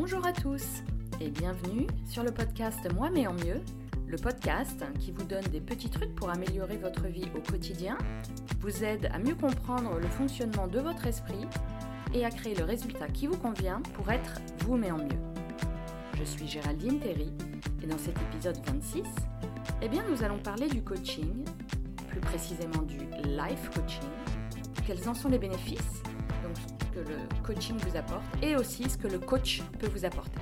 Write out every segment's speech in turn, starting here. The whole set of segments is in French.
Bonjour à tous et bienvenue sur le podcast Moi mais en mieux, le podcast qui vous donne des petits trucs pour améliorer votre vie au quotidien, vous aide à mieux comprendre le fonctionnement de votre esprit et à créer le résultat qui vous convient pour être vous mais en mieux. Je suis Géraldine Terry et dans cet épisode 26, eh bien nous allons parler du coaching, plus précisément du life coaching. Quels en sont les bénéfices? Le coaching vous apporte et aussi ce que le coach peut vous apporter.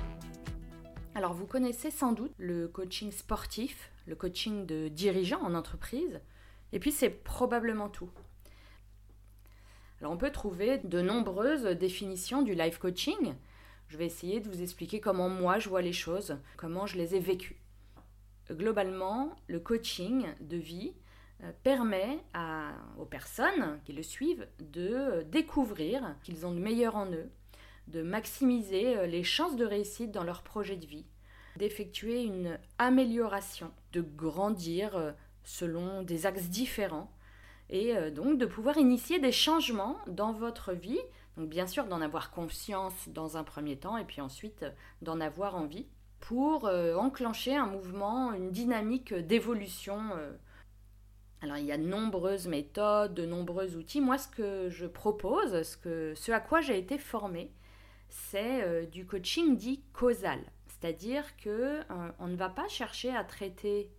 Alors vous connaissez sans doute le coaching sportif, le coaching de dirigeants en entreprise, et puis c'est probablement tout. Alors on peut trouver de nombreuses définitions du life coaching. Je vais essayer de vous expliquer comment moi je vois les choses, comment je les ai vécues. Globalement, le coaching de vie, euh, permet aux personnes qui le suivent de découvrir qu'ils ont le meilleur en eux, de maximiser euh, les chances de réussite dans leur projet de vie, d'effectuer une amélioration, de grandir euh, selon des axes différents et donc de pouvoir initier des changements dans votre vie. Donc bien sûr d'en avoir conscience dans un premier temps et puis ensuite d'en avoir envie pour enclencher un mouvement, une dynamique d'évolution alors il y a de nombreuses méthodes, de nombreux outils. Moi ce que je propose, ce, à quoi j'ai été formée, c'est euh, du coaching dit causal. C'est-à-dire que euh, on ne va pas chercher à traiter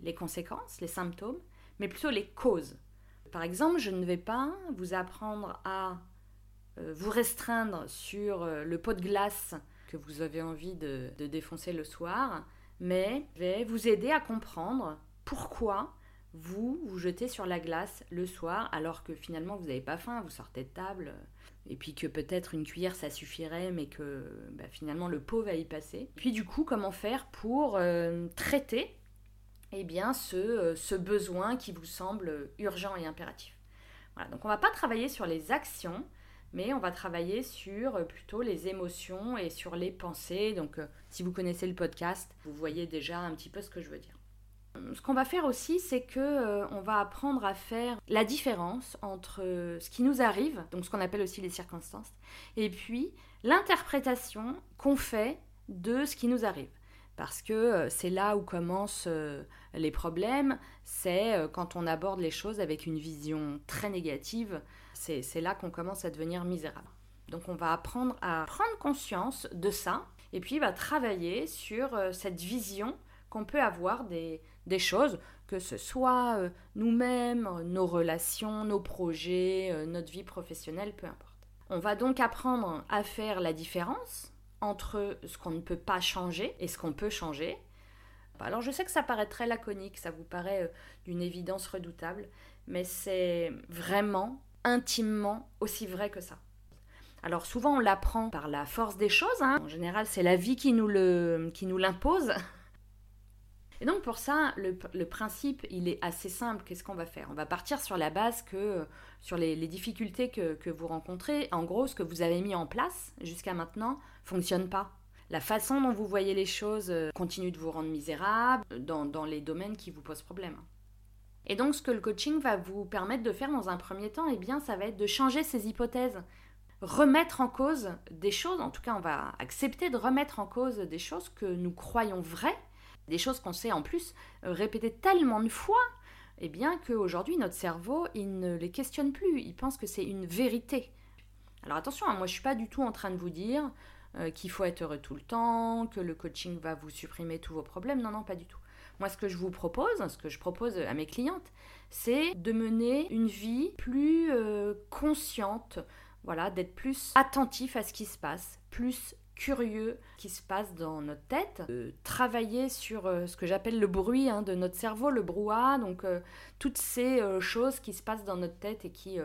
les conséquences, les symptômes, mais plutôt les causes. Par exemple, je ne vais pas vous apprendre à euh, vous restreindre sur le pot de glace que vous avez envie de défoncer le soir, mais je vais vous aider à comprendre pourquoi vous vous jetez sur la glace le soir alors que finalement vous n'avez pas faim, vous sortez de table, et puis que peut-être une cuillère ça suffirait, mais que bah, finalement le pot va y passer. Puis du coup, comment faire pour euh, traiter eh bien, ce, euh, ce, besoin qui vous semble urgent et impératif? Voilà, donc on va pas travailler sur les actions, mais on va travailler sur euh, plutôt les émotions et sur les pensées. Donc si vous connaissez le podcast, vous voyez déjà un petit peu ce que je veux dire. Ce qu'on va faire aussi, c'est que euh, on va apprendre à faire la différence entre euh, ce qui nous arrive, donc ce qu'on appelle aussi les circonstances, et puis l'interprétation qu'on fait de ce qui nous arrive. Parce que euh, c'est là où commencent les problèmes, c'est quand on aborde les choses avec une vision très négative, c'est là qu'on commence à devenir misérable. Donc on va apprendre à prendre conscience de ça, et puis va travailler sur cette vision qu'on peut avoir des, des choses, que ce soit euh, nous-mêmes, nos relations, nos projets, euh, notre vie professionnelle, peu importe. On va donc apprendre à faire la différence entre ce qu'on ne peut pas changer et ce qu'on peut changer. Alors je sais que ça paraît très laconique, ça vous paraît euh, d'une évidence redoutable, mais c'est vraiment intimement aussi vrai que ça. Alors souvent on l'apprend par la force des choses, hein. en général c'est la vie qui nous l'impose, et donc pour ça, le, principe, il est assez simple. Qu'est-ce qu'on va faire? On va partir sur la base que, sur les, difficultés que, vous rencontrez, en gros, ce que vous avez mis en place jusqu'à maintenant fonctionne pas. La façon dont vous voyez les choses euh, continue de vous rendre misérable dans, dans les domaines qui vous posent problème. Et donc ce que le coaching va vous permettre de faire dans un premier temps, eh bien ça va être de changer ces hypothèses, remettre en cause des choses, en tout cas on va accepter de remettre en cause des choses que nous croyons vraies des choses qu'on sait en plus euh, répéter tellement de fois, eh bien qu'aujourd'hui notre cerveau, il ne les questionne plus, il pense que c'est une vérité. Alors attention, hein, moi je suis pas du tout en train de vous dire euh, qu'il faut être heureux tout le temps, que le coaching va vous supprimer tous vos problèmes, non, non, pas du tout. Moi ce que je vous propose, ce que je propose à mes clientes, c'est de mener une vie plus euh, consciente, voilà, d'être plus attentif à ce qui se passe, plus curieux qui se passe dans notre tête, de travailler sur euh, ce que j'appelle le bruit hein, de notre cerveau, le brouhaha, donc euh, toutes ces euh, choses qui se passent dans notre tête et qui,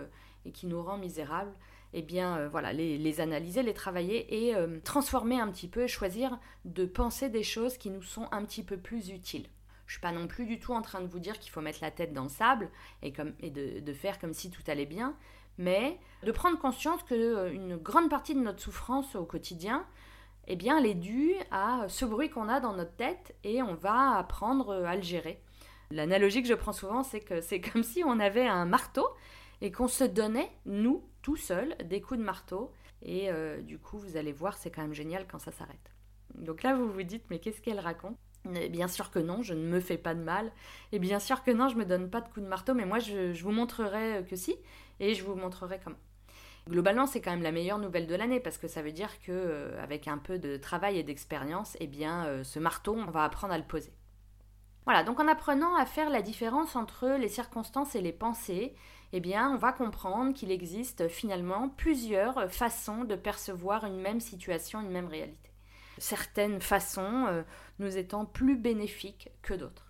et qui nous rend misérables, et eh bien voilà, les, analyser, les travailler et transformer un petit peu et choisir de penser des choses qui nous sont un petit peu plus utiles. Je suis pas non plus du tout en train de vous dire qu'il faut mettre la tête dans le sable et, comme, et de, de faire comme si tout allait bien, mais de prendre conscience qu'une grande partie de notre souffrance au quotidien, eh bien, elle est due à ce bruit qu'on a dans notre tête et on va apprendre à le gérer. L'analogie que je prends souvent, c'est que c'est comme si on avait un marteau et qu'on se donnait, nous, tout seuls, des coups de marteau Et euh, du coup, vous allez voir, c'est quand même génial quand ça s'arrête. Donc là, vous vous dites, mais qu'est-ce qu'elle raconte? Bien sûr que non, je ne me fais pas de mal. Et bien sûr que non, je me donne pas de coups de marteau, mais moi, je, je vous montrerai que si, et je vous montrerai comment. Globalement, c'est quand même la meilleure nouvelle de l'année parce que ça veut dire que euh, avec un peu de travail et d'expérience, eh bien, euh, ce marteau, on va apprendre à le poser. Voilà, donc en apprenant à faire la différence entre les circonstances et les pensées, eh bien, on va comprendre qu'il existe finalement plusieurs façons de percevoir une même situation, une même réalité. Certaines façons euh, nous étant plus bénéfiques que d'autres.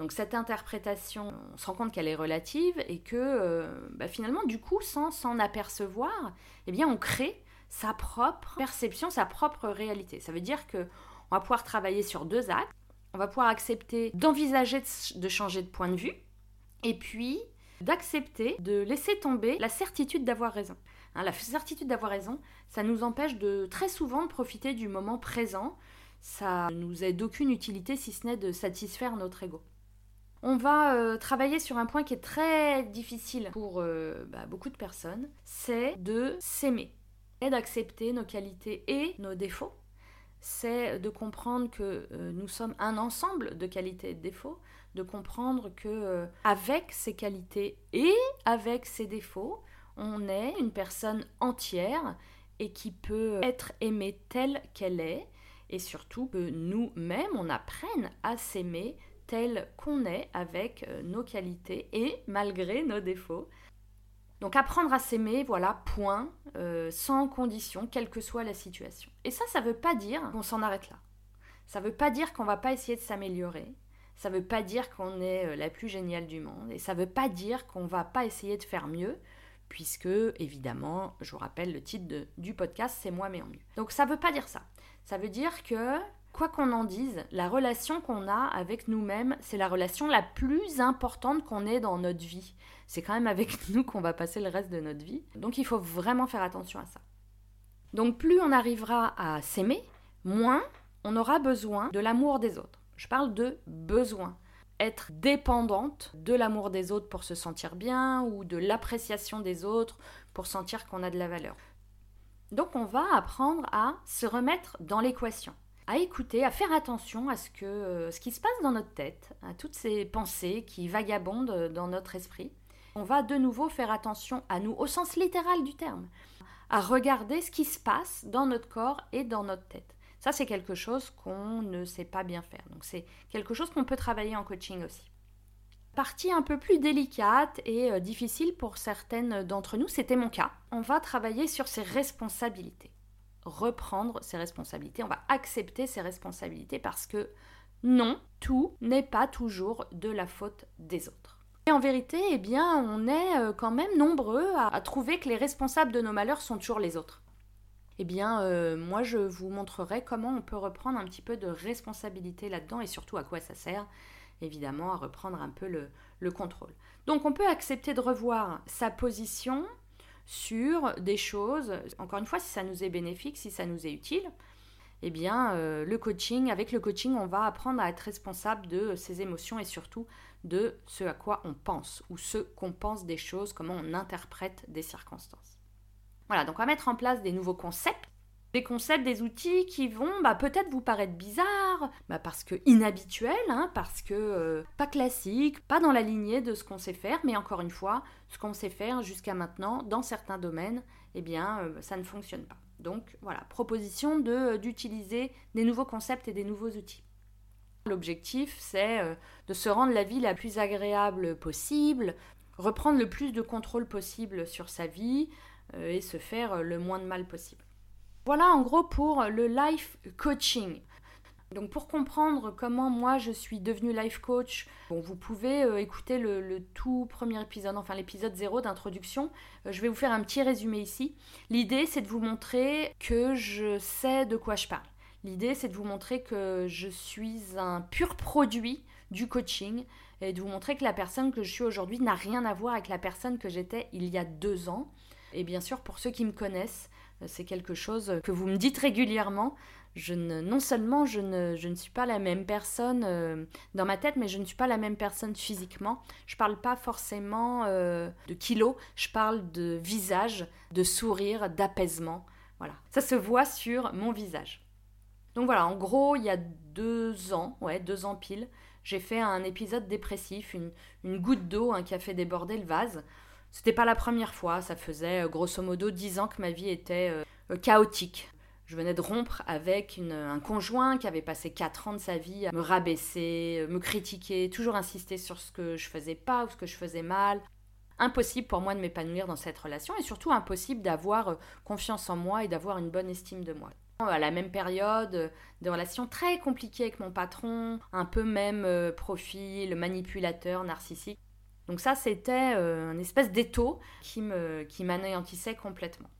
Donc cette interprétation, on se rend compte qu'elle est relative et que euh, bah, finalement, du coup, sans s'en apercevoir, eh bien, on crée sa propre perception, sa propre réalité. Ça veut dire que on va pouvoir travailler sur deux axes. On va pouvoir accepter d'envisager de changer de point de vue et puis d'accepter de laisser tomber la certitude d'avoir raison. Hein, la certitude d'avoir raison, ça nous empêche de très souvent de profiter du moment présent. Ça nous est d'aucune utilité si ce n'est de satisfaire notre ego. On va euh, travailler sur un point qui est très difficile pour euh, bah, beaucoup de personnes, c'est de s'aimer. Et d'accepter nos qualités et nos défauts. C'est de comprendre que euh, nous sommes un ensemble de qualités et de défauts, de comprendre que avec ces qualités et avec ces défauts, on est une personne entière et qui peut être aimée telle qu'elle est, et surtout que nous-mêmes, on apprenne à s'aimer tel qu'on est avec euh, nos qualités et malgré nos défauts. Donc apprendre à s'aimer, voilà, point, euh, sans condition, quelle que soit la situation. Et ça, ça ne veut pas dire qu'on s'en arrête là. Ça ne veut pas dire qu'on va pas essayer de s'améliorer. Ça ne veut pas dire qu'on est euh, la plus géniale du monde. Et ça ne veut pas dire qu'on va pas essayer de faire mieux, puisque, évidemment, je vous rappelle, le titre du podcast, c'est moi mais en mieux. Donc ça ne veut pas dire ça. Ça veut dire que quoi qu'on en dise, la relation qu'on a avec nous-mêmes, c'est la relation la plus importante qu'on ait dans notre vie. C'est quand même avec nous qu'on va passer le reste de notre vie. Donc il faut vraiment faire attention à ça. Donc plus on arrivera à s'aimer, moins on aura besoin de l'amour des autres. Je parle de besoin. Être dépendante de l'amour des autres pour se sentir bien ou de l'appréciation des autres pour sentir qu'on a de la valeur. Donc on va apprendre à se remettre dans l'équation à écouter, à faire attention à ce, que, euh, ce qui se passe dans notre tête, à toutes ces pensées qui vagabondent dans notre esprit. On va de nouveau faire attention à nous, au sens littéral du terme, à regarder ce qui se passe dans notre corps et dans notre tête. Ça, c'est quelque chose qu'on ne sait pas bien faire. Donc, c'est quelque chose qu'on peut travailler en coaching aussi. Partie un peu plus délicate et euh, difficile pour certaines d'entre nous, c'était mon cas. On va travailler sur ses responsabilités reprendre ses responsabilités, on va accepter ses responsabilités parce que non, tout n'est pas toujours de la faute des autres. Et en vérité, eh bien, on est euh, quand même nombreux à, trouver que les responsables de nos malheurs sont toujours les autres. Eh bien, euh, moi, je vous montrerai comment on peut reprendre un petit peu de responsabilité là-dedans et surtout à quoi ça sert, évidemment, à reprendre un peu le contrôle. Donc, on peut accepter de revoir sa position, sur des choses, encore une fois, si ça nous est bénéfique, si ça nous est utile, eh bien, euh, le coaching, avec le coaching, on va apprendre à être responsable de ses émotions et surtout de ce à quoi on pense ou ce qu'on pense des choses, comment on interprète des circonstances. Voilà, donc on va mettre en place des nouveaux concepts des concepts, des outils qui vont bah, peut-être vous paraître bizarres, bah, parce que inhabituels, hein, parce que euh, pas classiques, pas dans la lignée de ce qu'on sait faire, mais encore une fois, ce qu'on sait faire jusqu'à maintenant dans certains domaines, eh bien, euh, ça ne fonctionne pas. Donc voilà, proposition de, d'utiliser des nouveaux concepts et des nouveaux outils. L'objectif, c'est euh, de se rendre la vie la plus agréable possible, reprendre le plus de contrôle possible sur sa vie et se faire le moins de mal possible. Voilà en gros pour le life coaching. Donc pour comprendre comment moi je suis devenue life coach, bon, vous pouvez euh, écouter le, tout premier épisode, enfin l'épisode 0 d'introduction. Euh, je vais vous faire un petit résumé ici. L'idée c'est de vous montrer que je sais de quoi je parle. L'idée c'est de vous montrer que je suis un pur produit du coaching et de vous montrer que la personne que je suis aujourd'hui n'a rien à voir avec la personne que j'étais il y a deux ans. Et bien sûr pour ceux qui me connaissent, c'est quelque chose que vous me dites régulièrement. Je ne, non seulement je ne, je ne suis pas la même personne euh, dans ma tête, mais je ne suis pas la même personne physiquement. Je parle pas forcément euh, de kilos, je parle de visage, de sourire, d'apaisement. Voilà, ça se voit sur mon visage. Donc voilà, en gros, il y a deux ans, ouais, deux ans pile, j'ai fait un épisode dépressif, une, goutte d'eau hein, qui a fait déborder le vase. C'était pas la première fois, ça faisait euh, grosso modo dix ans que ma vie était euh, chaotique. Je venais de rompre avec un conjoint qui avait passé quatre ans de sa vie à me rabaisser, euh, me critiquer, toujours insister sur ce que je faisais pas ou ce que je faisais mal. Impossible pour moi de m'épanouir dans cette relation et surtout impossible d'avoir confiance en moi et d'avoir une bonne estime de moi à la même période, des relations très compliquées avec mon patron, un peu même euh, profil, manipulateur, narcissique. Donc ça, c'était euh, un espèce d'étau qui m'anéantissait complètement.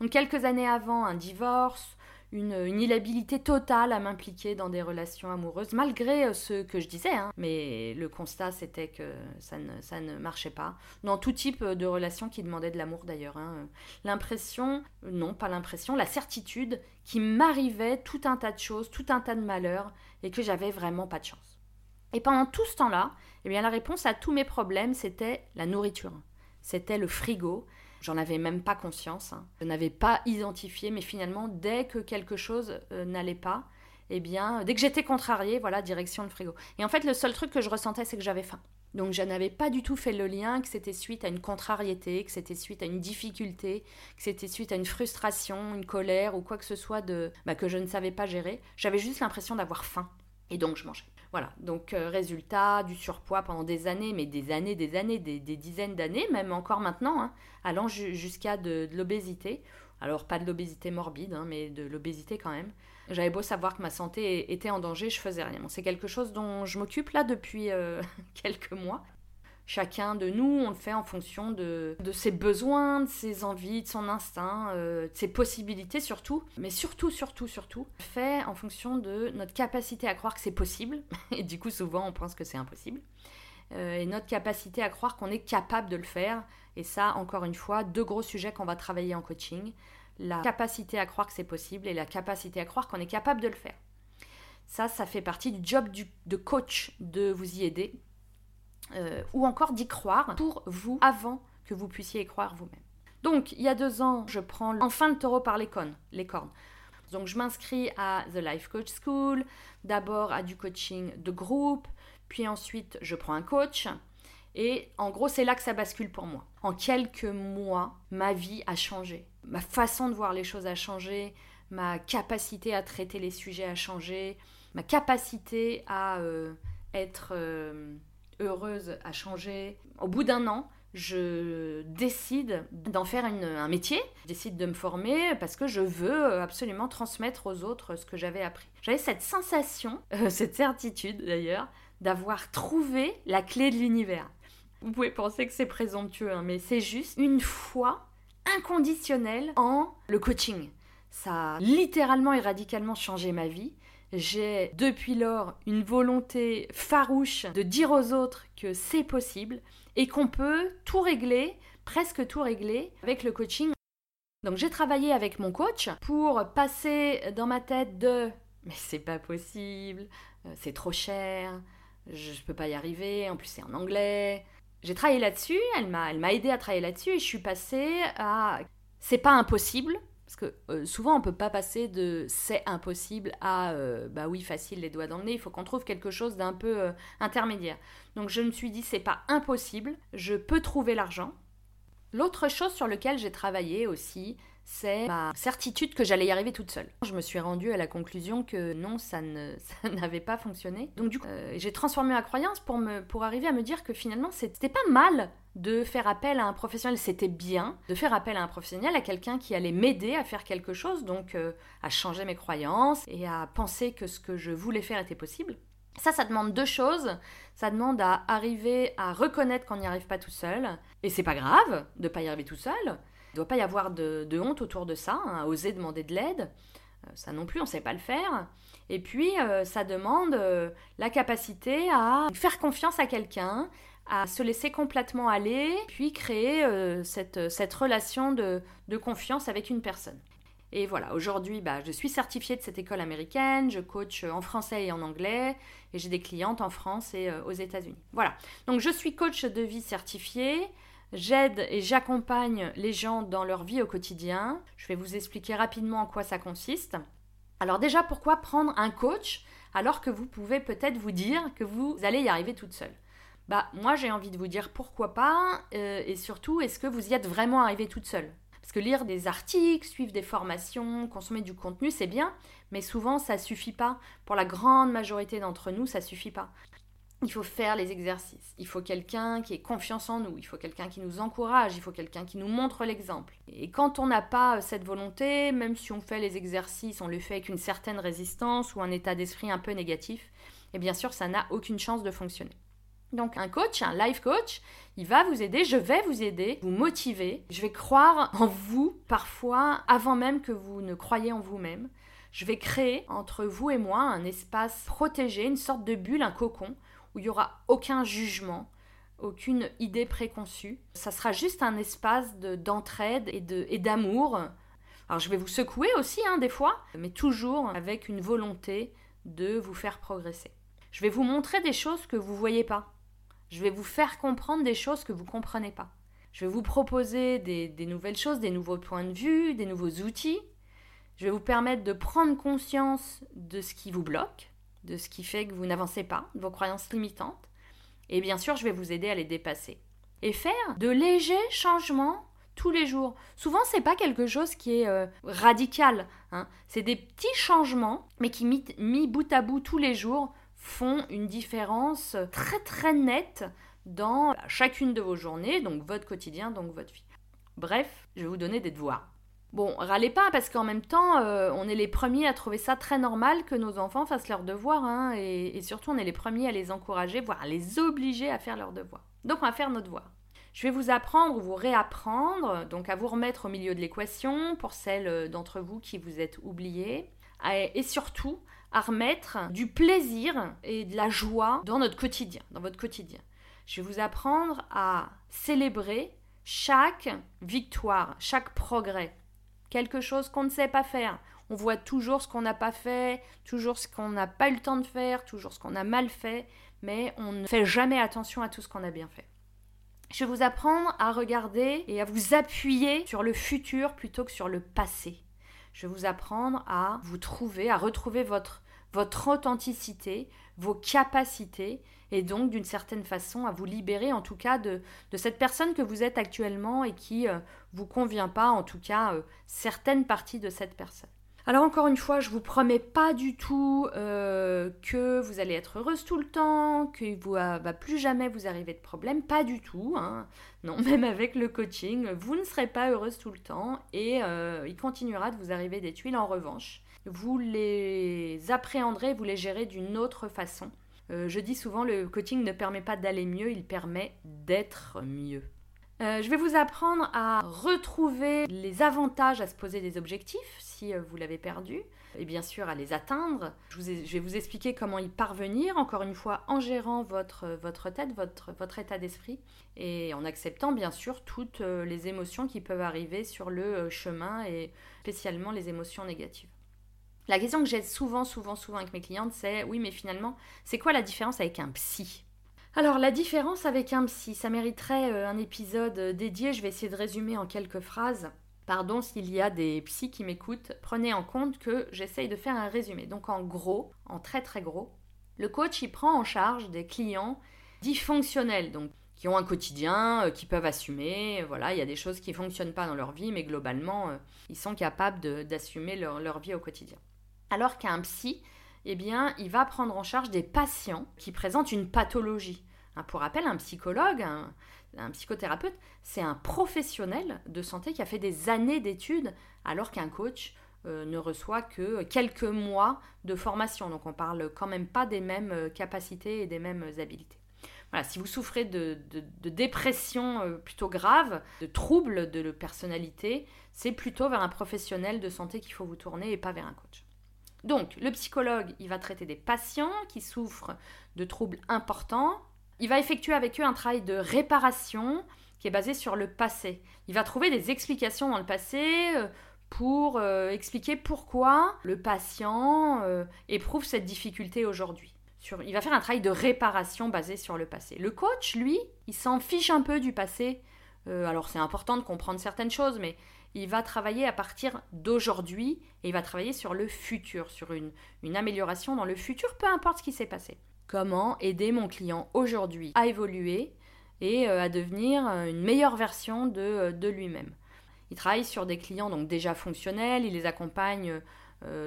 Donc quelques années avant, un divorce, une, une totale à m'impliquer dans des relations amoureuses, malgré euh, ce que je disais. Hein. Mais le constat, c'était que ça ne, ça ne marchait pas. Dans tout type de relations qui demandaient de l'amour d'ailleurs. Hein. L'impression, non, pas l'impression, la certitude qu'il m'arrivait tout un tas de choses, tout un tas de malheurs, et que j'avais vraiment pas de chance. Et pendant tout ce temps-là, eh bien, la réponse à tous mes problèmes, c'était la nourriture. C'était le frigo, J'en avais même pas conscience. Hein. Je n'avais pas identifié, mais finalement, dès que quelque chose euh, n'allait pas, eh bien, dès que j'étais contrariée, voilà, direction le frigo. Et en fait, le seul truc que je ressentais, c'est que j'avais faim. Donc, je n'avais pas du tout fait le lien que c'était suite à une contrariété, que c'était suite à une difficulté, que c'était suite à une frustration, une colère ou quoi que ce soit de, bah, que je ne savais pas gérer. J'avais juste l'impression d'avoir faim. Et donc, je mangeais. Voilà, donc euh, résultat, du surpoids pendant des années, mais des années, des années, des, dizaines d'années, même encore maintenant, hein, allant jusqu'à de, l'obésité. Alors pas de l'obésité morbide, hein, mais de l'obésité quand même. J'avais beau savoir que ma santé était en danger, je faisais rien. c'est quelque chose dont je m'occupe là depuis euh, quelques mois. Chacun de nous, on le fait en fonction de, ses besoins, de ses envies, de son instinct, euh, de ses possibilités surtout. Mais surtout, surtout, surtout, fait en fonction de notre capacité à croire que c'est possible. Et du coup, souvent, on pense que c'est impossible. Euh, et notre capacité à croire qu'on est capable de le faire. Et ça, encore une fois, deux gros sujets qu'on va travailler en coaching. La capacité à croire que c'est possible et la capacité à croire qu'on est capable de le faire. Ça, ça fait partie du job de coach de vous y aider euh, ou encore d'y croire pour vous avant que vous puissiez y croire vous-même. Donc, il y a deux ans, je prends enfin le taureau par les cornes. Les cornes. Donc, je m'inscris à The Life Coach School, d'abord à du coaching de groupe, puis ensuite, je prends un coach. Et en gros, c'est là que ça bascule pour moi. En quelques mois, ma vie a changé. Ma façon de voir les choses a changé. Ma capacité à traiter les sujets a changé. Ma capacité à euh, être euh, heureuse à changer. Au bout d'un an, je décide d'en faire un métier, je décide de me former parce que je veux absolument transmettre aux autres ce que j'avais appris. J'avais cette sensation, euh, cette certitude d'ailleurs, d'avoir trouvé la clé de l'univers. Vous pouvez penser que c'est présomptueux, hein, mais c'est juste une foi inconditionnelle en le coaching. Ça a littéralement et radicalement changé ma vie. J'ai depuis lors une volonté farouche de dire aux autres que c'est possible et qu'on peut tout régler, presque tout régler, avec le coaching. Donc j'ai travaillé avec mon coach pour passer dans ma tête de mais c'est pas possible, euh, c'est trop cher, je, peux pas y arriver, en plus c'est en anglais. J'ai travaillé là-dessus, elle m'a elle m'a aidé à travailler là-dessus et je suis passée à c'est pas impossible, parce que euh, souvent, on ne peut pas passer de c'est impossible à euh, bah oui, facile, les doigts dans le nez. Il faut qu'on trouve quelque chose d'un peu euh, intermédiaire. Donc, je me suis dit, c'est pas impossible, je peux trouver l'argent. L'autre chose sur laquelle j'ai travaillé aussi, c'est ma certitude que j'allais y arriver toute seule. Je me suis rendue à la conclusion que non, ça n'avait pas fonctionné. Donc du coup, j'ai transformé ma croyance pour, me, pour arriver à me dire que finalement, c'était pas mal de faire appel à un professionnel, c'était bien de faire appel à un professionnel, à quelqu'un qui allait m'aider à faire quelque chose, donc euh, à changer mes croyances et à penser que ce que je voulais faire était possible. Ça, ça demande deux choses. Ça demande à arriver à reconnaître qu'on n'y arrive pas tout seul. Et c'est pas grave de pas y arriver tout seul. Il ne doit pas y avoir de, honte autour de ça, hein, oser demander de l'aide. Euh, ça non plus, on ne sait pas le faire. Et puis, euh, ça demande la capacité à faire confiance à quelqu'un, à se laisser complètement aller, puis créer euh, cette, relation de, confiance avec une personne. Et voilà, aujourd'hui, bah, je suis certifiée de cette école américaine, je coach en français et en anglais, et j'ai des clientes en France et euh, aux États-Unis. Voilà, donc je suis coach de vie certifiée. J'aide et j'accompagne les gens dans leur vie au quotidien. Je vais vous expliquer rapidement en quoi ça consiste. Alors déjà, pourquoi prendre un coach alors que vous pouvez peut-être vous dire que vous allez y arriver toute seule? Bah moi j'ai envie de vous dire pourquoi pas euh, et surtout est-ce que vous y êtes vraiment arrivé toute seule? Parce que lire des articles, suivre des formations, consommer du contenu, c'est bien, mais souvent ça suffit pas. Pour la grande majorité d'entre nous, ça suffit pas. Il faut faire les exercices. Il faut quelqu'un qui ait confiance en nous. Il faut quelqu'un qui nous encourage. Il faut quelqu'un qui nous montre l'exemple. Et quand on n'a pas cette volonté, même si on fait les exercices, on le fait avec une certaine résistance ou un état d'esprit un peu négatif, et bien sûr, ça n'a aucune chance de fonctionner. Donc un coach, un life coach, il va vous aider, je vais vous aider, vous motiver, je vais croire en vous parfois avant même que vous ne croyez en vous-même. Je vais créer entre vous et moi un espace protégé, une sorte de bulle, un cocon, où il n'y aura aucun jugement, aucune idée préconçue. Ça sera juste un espace d'entraide et d'amour. Alors je vais vous secouer aussi, hein, des fois, mais toujours avec une volonté de vous faire progresser. Je vais vous montrer des choses que vous ne voyez pas. Je vais vous faire comprendre des choses que vous ne comprenez pas. Je vais vous proposer des, des, nouvelles choses, des nouveaux points de vue, des nouveaux outils. Je vais vous permettre de prendre conscience de ce qui vous bloque, de ce qui fait que vous n'avancez pas, de vos croyances limitantes. Et bien sûr, je vais vous aider à les dépasser. Et faire de légers changements tous les jours. Souvent, c'est pas quelque chose qui est euh, radical. Hein. C'est des petits changements, mais qui mis bout à bout tous les jours font une différence très très nette dans chacune de vos journées, donc votre quotidien, donc votre vie. Bref, je vais vous donner des devoirs. Bon, râlez pas parce qu'en même temps, euh, on est les premiers à trouver ça très normal que nos enfants fassent leurs devoirs, hein, et, surtout on est les premiers à les encourager, voire à les obliger à faire leurs devoirs. Donc on va faire nos devoirs. Je vais vous apprendre ou vous réapprendre, donc à vous remettre au milieu de l'équation pour celles d'entre vous qui vous êtes oubliés, et surtout à remettre du plaisir et de la joie dans notre quotidien, dans votre quotidien. Je vais vous apprendre à célébrer chaque victoire, chaque progrès. Quelque chose qu'on ne sait pas faire. On voit toujours ce qu'on n'a pas fait, toujours ce qu'on n'a pas eu le temps de faire, toujours ce qu'on a mal fait, mais on ne fait jamais attention à tout ce qu'on a bien fait. Je vais vous apprendre à regarder et à vous appuyer sur le futur plutôt que sur le passé. Je vais vous apprendre à vous trouver, à retrouver votre votre authenticité, vos capacités, et donc d'une certaine façon à vous libérer en tout cas de, cette personne que vous êtes actuellement et qui euh, vous convient pas, en tout cas euh, certaines parties de cette personne. Alors encore une fois, je vous promets pas du tout euh, que vous allez être heureuse tout le temps, que vous va plus jamais vous arriver de problème, pas du tout. Hein. Non, même avec le coaching, vous ne serez pas heureuse tout le temps et il continuera de vous arriver des tuiles en revanche vous les appréhenderez, vous les gérez d'une autre façon. Euh, je dis souvent, le coaching ne permet pas d'aller mieux, il permet d'être mieux. Euh, je vais vous apprendre à retrouver les avantages à se poser des objectifs si euh, vous l'avez perdu, et bien sûr à les atteindre. Je, vais vous expliquer comment y parvenir, encore une fois en gérant votre, votre tête, votre, votre état d'esprit, et en acceptant bien sûr toutes les émotions qui peuvent arriver sur le chemin, et spécialement les émotions négatives. La question que j'ai souvent, souvent, souvent avec mes clientes, c'est oui, mais finalement, c'est quoi la différence avec un psy? Alors la différence avec un psy, ça mériterait euh, un épisode euh, dédié, je vais essayer de résumer en quelques phrases. Pardon s'il y a des psys qui m'écoutent, prenez en compte que j'essaye de faire un résumé. Donc en gros, en très très gros, le coach il prend en charge des clients dits fonctionnels, donc qui ont un quotidien, euh, qui peuvent assumer. Voilà, il y a des choses qui ne fonctionnent pas dans leur vie, mais globalement, ils sont capables d'assumer leur vie au quotidien. Alors qu'un psy, eh bien, il va prendre en charge des patients qui présentent une pathologie. Hein, pour rappel, un psychologue, un, psychothérapeute, c'est un professionnel de santé qui a fait des années d'études, alors qu'un coach euh, ne reçoit que quelques mois de formation. Donc on parle quand même pas des mêmes euh, capacités et des mêmes habiletés. Voilà, si vous souffrez de, dépression euh, plutôt grave, de troubles de personnalité, c'est plutôt vers un professionnel de santé qu'il faut vous tourner et pas vers un coach. Donc, le psychologue, il va traiter des patients qui souffrent de troubles importants. Il va effectuer avec eux un travail de réparation qui est basé sur le passé. Il va trouver des explications dans le passé euh, pour euh, expliquer pourquoi le patient euh, éprouve cette difficulté aujourd'hui. il va faire un travail de réparation basé sur le passé. Le coach, lui, il s'en fiche un peu du passé. Alors c'est important de comprendre certaines choses, mais il va travailler à partir d'aujourd'hui et il va travailler sur le futur, sur une, amélioration dans le futur, peu importe ce qui s'est passé. Comment aider mon client aujourd'hui à évoluer et euh, à devenir euh, une meilleure version de, lui-même. Il travaille sur des clients donc déjà fonctionnels, il les accompagne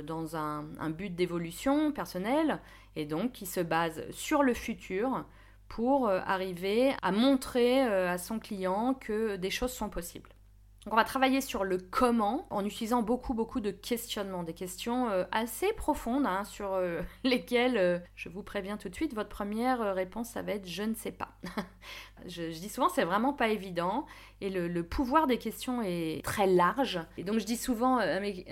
dans un, but d'évolution personnelle et donc il se base sur le futur pour euh, arriver à montrer euh, à son client que des choses sont possibles. Donc on va travailler sur le comment en utilisant beaucoup beaucoup de questionnements, des questions euh, assez profondes hein, sur lesquelles, je vous préviens tout de suite, votre première réponse ça va être je ne sais pas. je, dis souvent c'est vraiment pas évident et le, pouvoir des questions est très large. Et donc je dis souvent à mes,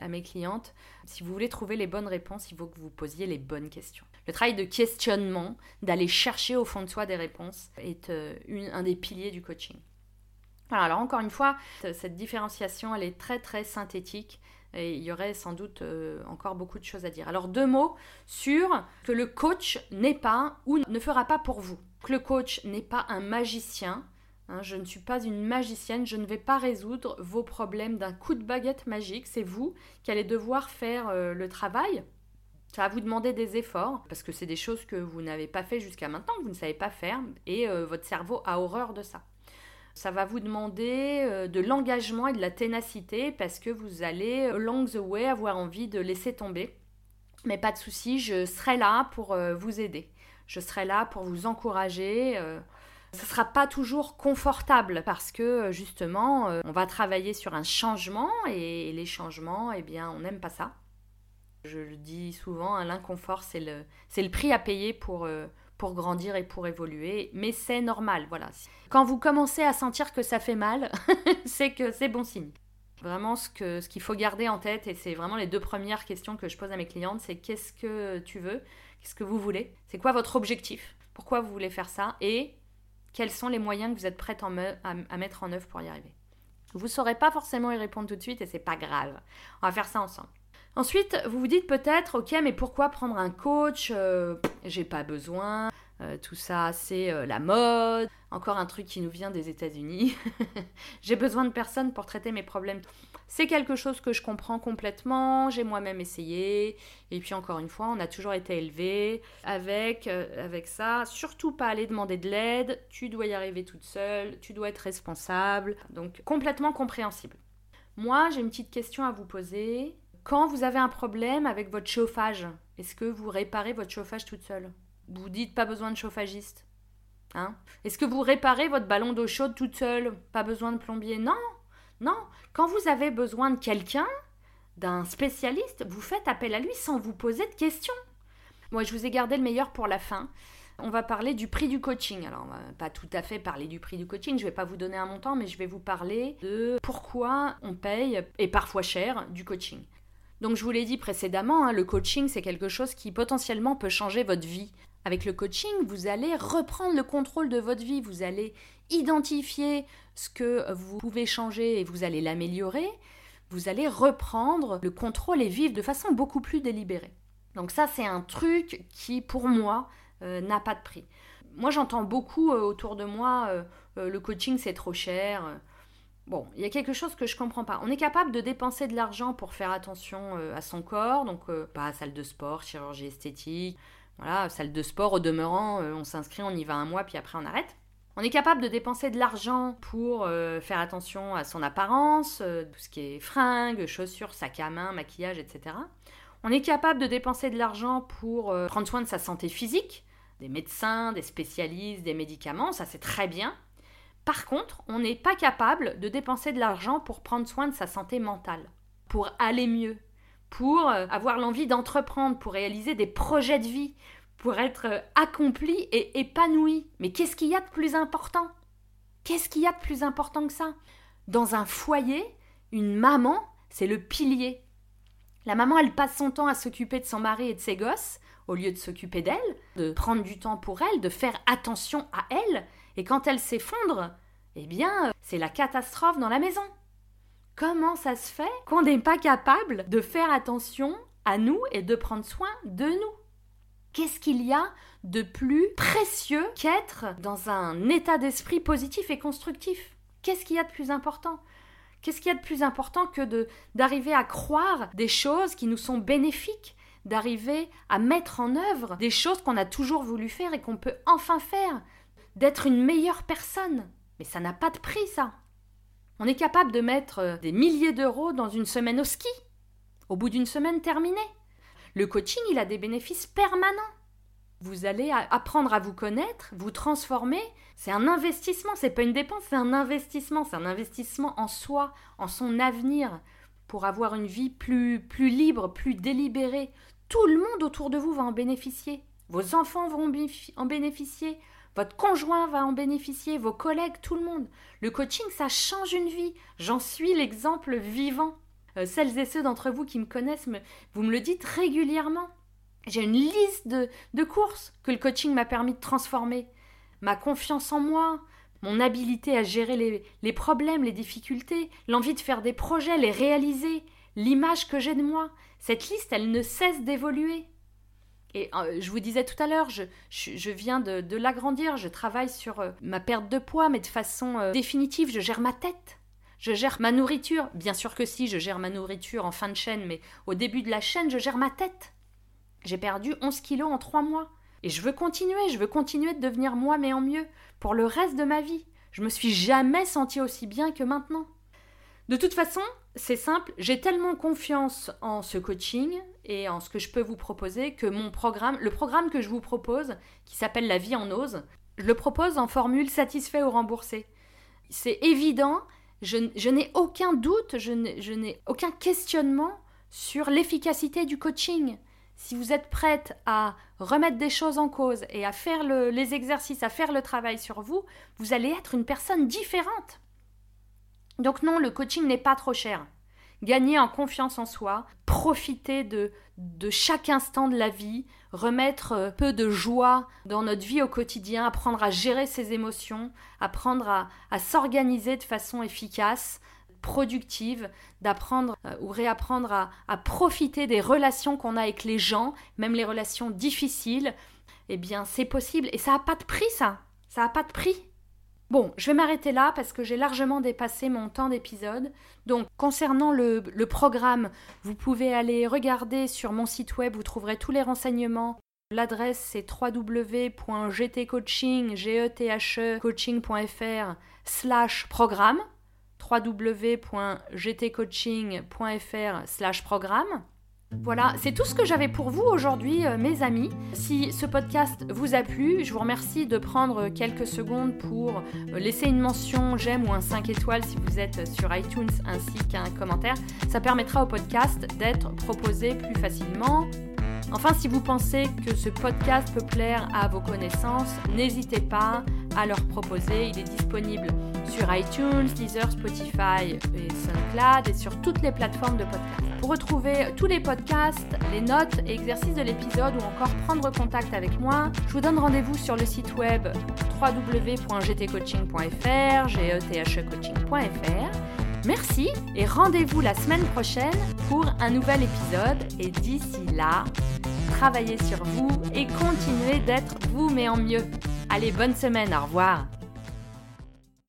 à mes clientes, si vous voulez trouver les bonnes réponses, il faut que vous posiez les bonnes questions. Le travail de questionnement, d'aller chercher au fond de soi des réponses, est euh, un des piliers du coaching. Alors, encore une fois, cette différenciation, elle est très très synthétique et il y aurait sans doute euh, encore beaucoup de choses à dire. Alors deux mots sur que le coach n'est pas ou ne fera pas pour vous. Que le coach n'est pas un magicien. Hein, je ne suis pas une magicienne, je ne vais pas résoudre vos problèmes d'un coup de baguette magique. C'est vous qui allez devoir faire euh, le travail ça va vous demander des efforts, parce que c'est des choses que vous n'avez pas fait jusqu'à maintenant, que vous ne savez pas faire, et euh, votre cerveau a horreur de ça. Ça va vous demander euh, de l'engagement et de la ténacité, parce que vous allez, along the way, avoir envie de laisser tomber. Mais pas de souci, je serai là pour euh, vous aider. Je serai là pour vous encourager. Ce ne sera pas toujours confortable parce que justement, on va travailler sur un changement et les changements, eh bien, on n'aime pas ça. Je le dis souvent, hein, l'inconfort, c'est le, le prix à payer pour, euh, pour grandir et pour évoluer. Mais c'est normal, voilà. Quand vous commencez à sentir que ça fait mal, c'est que c'est bon signe. Vraiment, ce qu'il ce faut garder en tête, et c'est vraiment les deux premières questions que je pose à mes clientes, c'est qu'est-ce que tu veux Qu'est-ce que vous voulez C'est quoi votre objectif Pourquoi vous voulez faire ça Et quels sont les moyens que vous êtes prête à, à, mettre en œuvre pour y arriver Vous ne saurez pas forcément y répondre tout de suite, et c'est pas grave. On va faire ça ensemble. Ensuite, vous vous dites peut-être, ok, mais pourquoi prendre un coach euh, J'ai pas besoin. Euh, tout ça, c'est euh, la mode. Encore un truc qui nous vient des États-Unis. J'ai besoin de personne pour traiter mes problèmes. C'est quelque chose que je comprends complètement. J'ai moi-même essayé. Et puis encore une fois, on a toujours été élevé avec, avec ça. Surtout pas aller demander de l'aide. Tu dois y arriver toute seule. Tu dois être responsable. Donc complètement compréhensible. Moi, j'ai une petite question à vous poser. Quand vous avez un problème avec votre chauffage, est-ce que vous réparez votre chauffage toute seule? Vous dites pas besoin de chauffagiste hein? Est-ce que vous réparez votre ballon d'eau chaude toute seule? Pas besoin de plombier? Non, non. Quand vous avez besoin de quelqu'un, d'un spécialiste, vous faites appel à lui sans vous poser de questions. Moi, je vous ai gardé le meilleur pour la fin. On va parler du prix du coaching. Alors, on va pas tout à fait parler du prix du coaching, je ne vais pas vous donner un montant, mais je vais vous parler de pourquoi on paye, et parfois cher, du coaching. Donc je vous l'ai dit précédemment, hein, le coaching c'est quelque chose qui potentiellement peut changer votre vie. Avec le coaching, vous allez reprendre le contrôle de votre vie, vous allez identifier ce que vous pouvez changer et vous allez l'améliorer, vous allez reprendre le contrôle et vivre de façon beaucoup plus délibérée. Donc ça c'est un truc qui pour moi euh, n'a pas de prix. Moi j'entends beaucoup euh, autour de moi euh, le coaching c'est trop cher Bon, il y a quelque chose que je comprends pas. On est capable de dépenser de l'argent pour faire attention euh, à son corps, donc euh, pas salle de sport, chirurgie esthétique, voilà, salle de sport au demeurant, euh, on s'inscrit, on y va un mois, puis après on arrête. On est capable de dépenser de l'argent pour faire attention à son apparence, tout ce qui est fringues, chaussures, sac à main, maquillage, etc. On est capable de dépenser de l'argent pour prendre soin de sa santé physique, des médecins, des spécialistes, des médicaments, ça c'est très bien. Par contre, on n'est pas capable de dépenser de l'argent pour prendre soin de sa santé mentale, pour aller mieux, pour euh, avoir l'envie d'entreprendre, pour réaliser des projets de vie, pour être euh, accompli et épanoui. Mais qu'est-ce qu'il y a de plus important? Qu'est-ce qu'il y a de plus important que ça? Dans un foyer, une maman, c'est le pilier. La maman, elle passe son temps à s'occuper de son mari et de ses gosses, au lieu de s'occuper d'elle, de prendre du temps pour elle, de faire attention à elle, et quand elle s'effondre, eh bien, c'est la catastrophe dans la maison. Comment ça se fait qu'on n'est pas capable de faire attention à nous et de prendre soin de nous? Qu'est-ce qu'il y a de plus précieux qu'être dans un état d'esprit positif et constructif? Qu'est-ce qu'il y a de plus important? Qu'est-ce qu'il y a de plus important que d'arriver à croire des choses qui nous sont bénéfiques, d'arriver à mettre en œuvre des choses qu'on a toujours voulu faire et qu'on peut enfin faire, d'être une meilleure personne. Mais ça n'a pas de prix ça. On est capable de mettre euh, des milliers d'euros dans une semaine au ski, au bout d'une semaine terminée. Le coaching, il a des bénéfices permanents. Vous allez apprendre à vous connaître, vous transformer. C'est un investissement, c'est pas une dépense, c'est un investissement, c'est un investissement en soi, en son avenir, pour avoir une vie plus, plus libre, plus délibérée. Tout le monde autour de vous va en bénéficier. Vos enfants vont en bénéficier, votre conjoint va en bénéficier, vos collègues, tout le monde. Le coaching, ça change une vie. J'en suis l'exemple vivant. Euh, celles et ceux d'entre vous qui me connaissent, vous me le dites régulièrement. J'ai une liste de, courses que le coaching m'a permis de transformer. Ma confiance en moi, mon habilité à gérer les, les problèmes, les difficultés, l'envie de faire des projets, les réaliser, l'image que j'ai de moi. Cette liste, elle ne cesse d'évoluer. Et euh, je vous disais tout à l'heure, je, viens de, de l'agrandir, je travaille sur euh, ma perte de poids, mais de façon euh, définitive, je gère ma tête. Je gère ma nourriture. Bien sûr que si, je gère ma nourriture en fin de chaîne, mais au début de la chaîne, je gère ma tête. J'ai perdu 11 kilos en 3 mois. Et je veux continuer, je veux continuer de devenir moi, mais en mieux, pour le reste de ma vie. Je me suis jamais sentie aussi bien que maintenant. De toute façon, c'est simple, j'ai tellement confiance en ce coaching et en ce que je peux vous proposer que mon programme, le programme que je vous propose, qui s'appelle La vie en ose, je le propose en formule satisfait ou remboursé. C'est évident, je, n'ai aucun doute, je n'ai aucun questionnement sur l'efficacité du coaching. Si vous êtes prête à remettre des choses en cause et à faire les exercices, à faire le travail sur vous, vous allez être une personne différente. Donc non, le coaching n'est pas trop cher. Gagner en confiance en soi, profiter de, chaque instant de la vie, remettre euh, peu de joie dans notre vie au quotidien, apprendre à gérer ses émotions, apprendre à, à s'organiser de façon efficace, productive, d'apprendre euh, ou réapprendre à, à, profiter des relations qu'on a avec les gens, même les relations difficiles, eh bien c'est possible. Et ça n'a pas de prix, ça. Ça n'a pas de prix. Bon, je vais m'arrêter là parce que j'ai largement dépassé mon temps d'épisode. Donc, concernant le, programme, vous pouvez aller regarder sur mon site web, vous trouverez tous les renseignements. L'adresse c'est www.gtcoaching.fr slash programme www.gtcoaching.fr slash programme voilà, c'est tout ce que j'avais pour vous aujourd'hui, euh, mes amis. Si ce podcast vous a plu, je vous remercie de prendre quelques secondes pour euh, laisser une mention j'aime ou un 5 étoiles si vous êtes sur iTunes ainsi qu'un commentaire. Ça permettra au podcast d'être proposé plus facilement. Enfin, si vous pensez que ce podcast peut plaire à vos connaissances, n'hésitez pas à leur proposer. Il est disponible sur iTunes, Deezer, Spotify et SoundCloud et sur toutes les plateformes de podcast. Pour retrouver tous les podcasts, les notes et exercices de l'épisode ou encore prendre contact avec moi, je vous donne rendez-vous sur le site web www.gtcoaching.fr, gethecoaching.fr. Merci et rendez-vous la semaine prochaine pour un nouvel épisode. Et d'ici là, travaillez sur vous et continuez d'être vous mais en mieux. Allez, bonne semaine, au revoir.